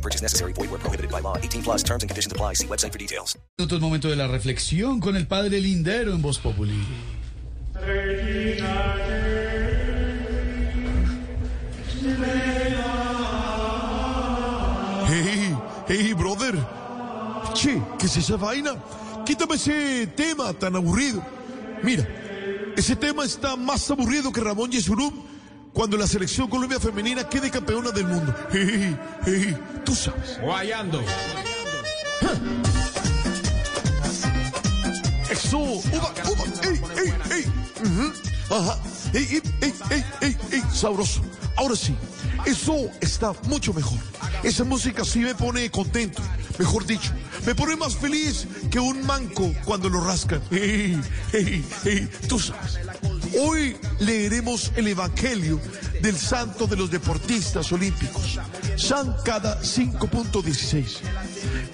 No purchase necessary. Void where prohibited by law. 18 plus terms and conditions apply. See website for details. Momento de la reflexión con el padre Lindero en Voz Populi. Hey, hey, brother. Che, ¿qué es esa vaina? Quítame ese tema tan aburrido. Mira, ese tema está más aburrido que Ramón Yesurum cuando la selección Colombia femenina quede campeona del mundo. Hey, hey, tú sabes. Guayando. Eso, uva, uva, ey, ey, ey. Ajá, ey, ey, ey, ey, ey, ey, sabroso. Ahora sí, eso está mucho mejor. Esa música sí me pone contento, mejor dicho, me pone más feliz que un manco cuando lo rascan. Ey, ey, ey, tú sabes. Hoy leeremos el Evangelio del Santo de los Deportistas Olímpicos, San Cada 5.16.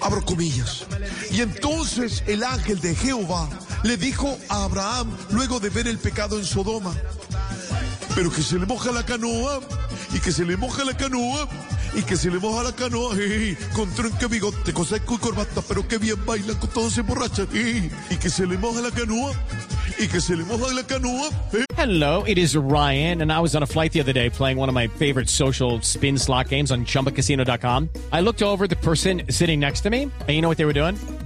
Abro comillas. Y entonces el ángel de Jehová le dijo a Abraham, luego de ver el pecado en Sodoma, pero que se le moja la canoa, y que se le moja la canoa, y que se le moja la canoa, con tronco bigote, con y corbata, pero que bien bailan, con todos se emborrachan, ey, y que se le moja la canoa, y que se le moja la canoa, ey. Hello, it is Ryan, and I was on a flight the other day playing one of my favorite social spin slot games on chumbacasino.com. I looked over the person sitting next to me, and you know what they were doing?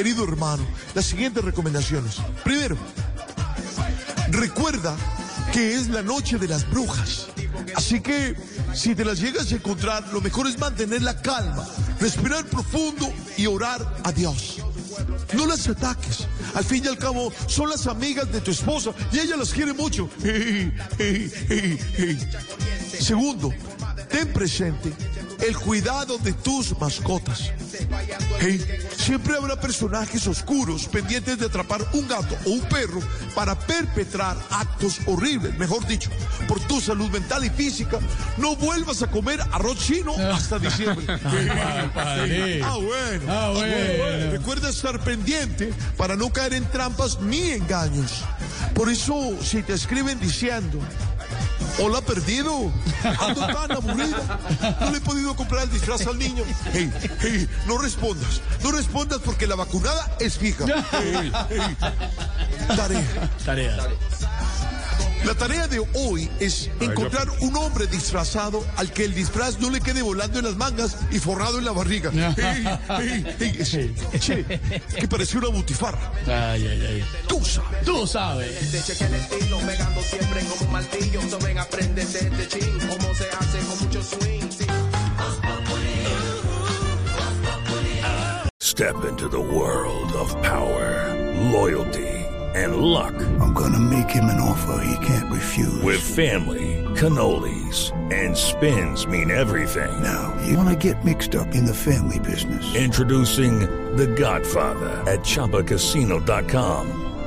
querido hermano, las siguientes recomendaciones. Primero, recuerda que es la noche de las brujas. Así que si te las llegas a encontrar, lo mejor es mantener la calma, respirar profundo y orar a Dios. No las ataques. Al fin y al cabo, son las amigas de tu esposa y ella las quiere mucho. Segundo, ten presente el cuidado de tus mascotas. Hey, siempre habrá personajes oscuros pendientes de atrapar un gato o un perro para perpetrar actos horribles. Mejor dicho, por tu salud mental y física, no vuelvas a comer arroz chino hasta diciembre. Ah, bueno. Ah, bueno. Recuerda estar pendiente para no caer en trampas ni engaños. Por eso, si te escriben diciendo, Hola, perdido. Ando tan aburrida. No le he podido comprar el disfraz al niño. Hey, hey, no respondas. No respondas porque la vacunada es fija. Hey, hey. Tarea. Tarea. La tarea de hoy es encontrar un hombre disfrazado al que el disfraz no le quede volando en las mangas y forrado en la barriga. Hey, hey, hey, es- che, que parece una butifarra. Ay, ay, ay. Tú sabes. Tú sabes. Te cheque el estilo, pegando siempre como un martillo. So ven, aprende este chin, cómo se hace con mucho swing. sí. Step into the world of power, loyalty, and luck. I'm gonna make him an offer he can't refuse. With family, cannolis, and spins mean everything. now, you wanna get mixed up in the family business. Introducing The Godfather at ChumbaCasino.com.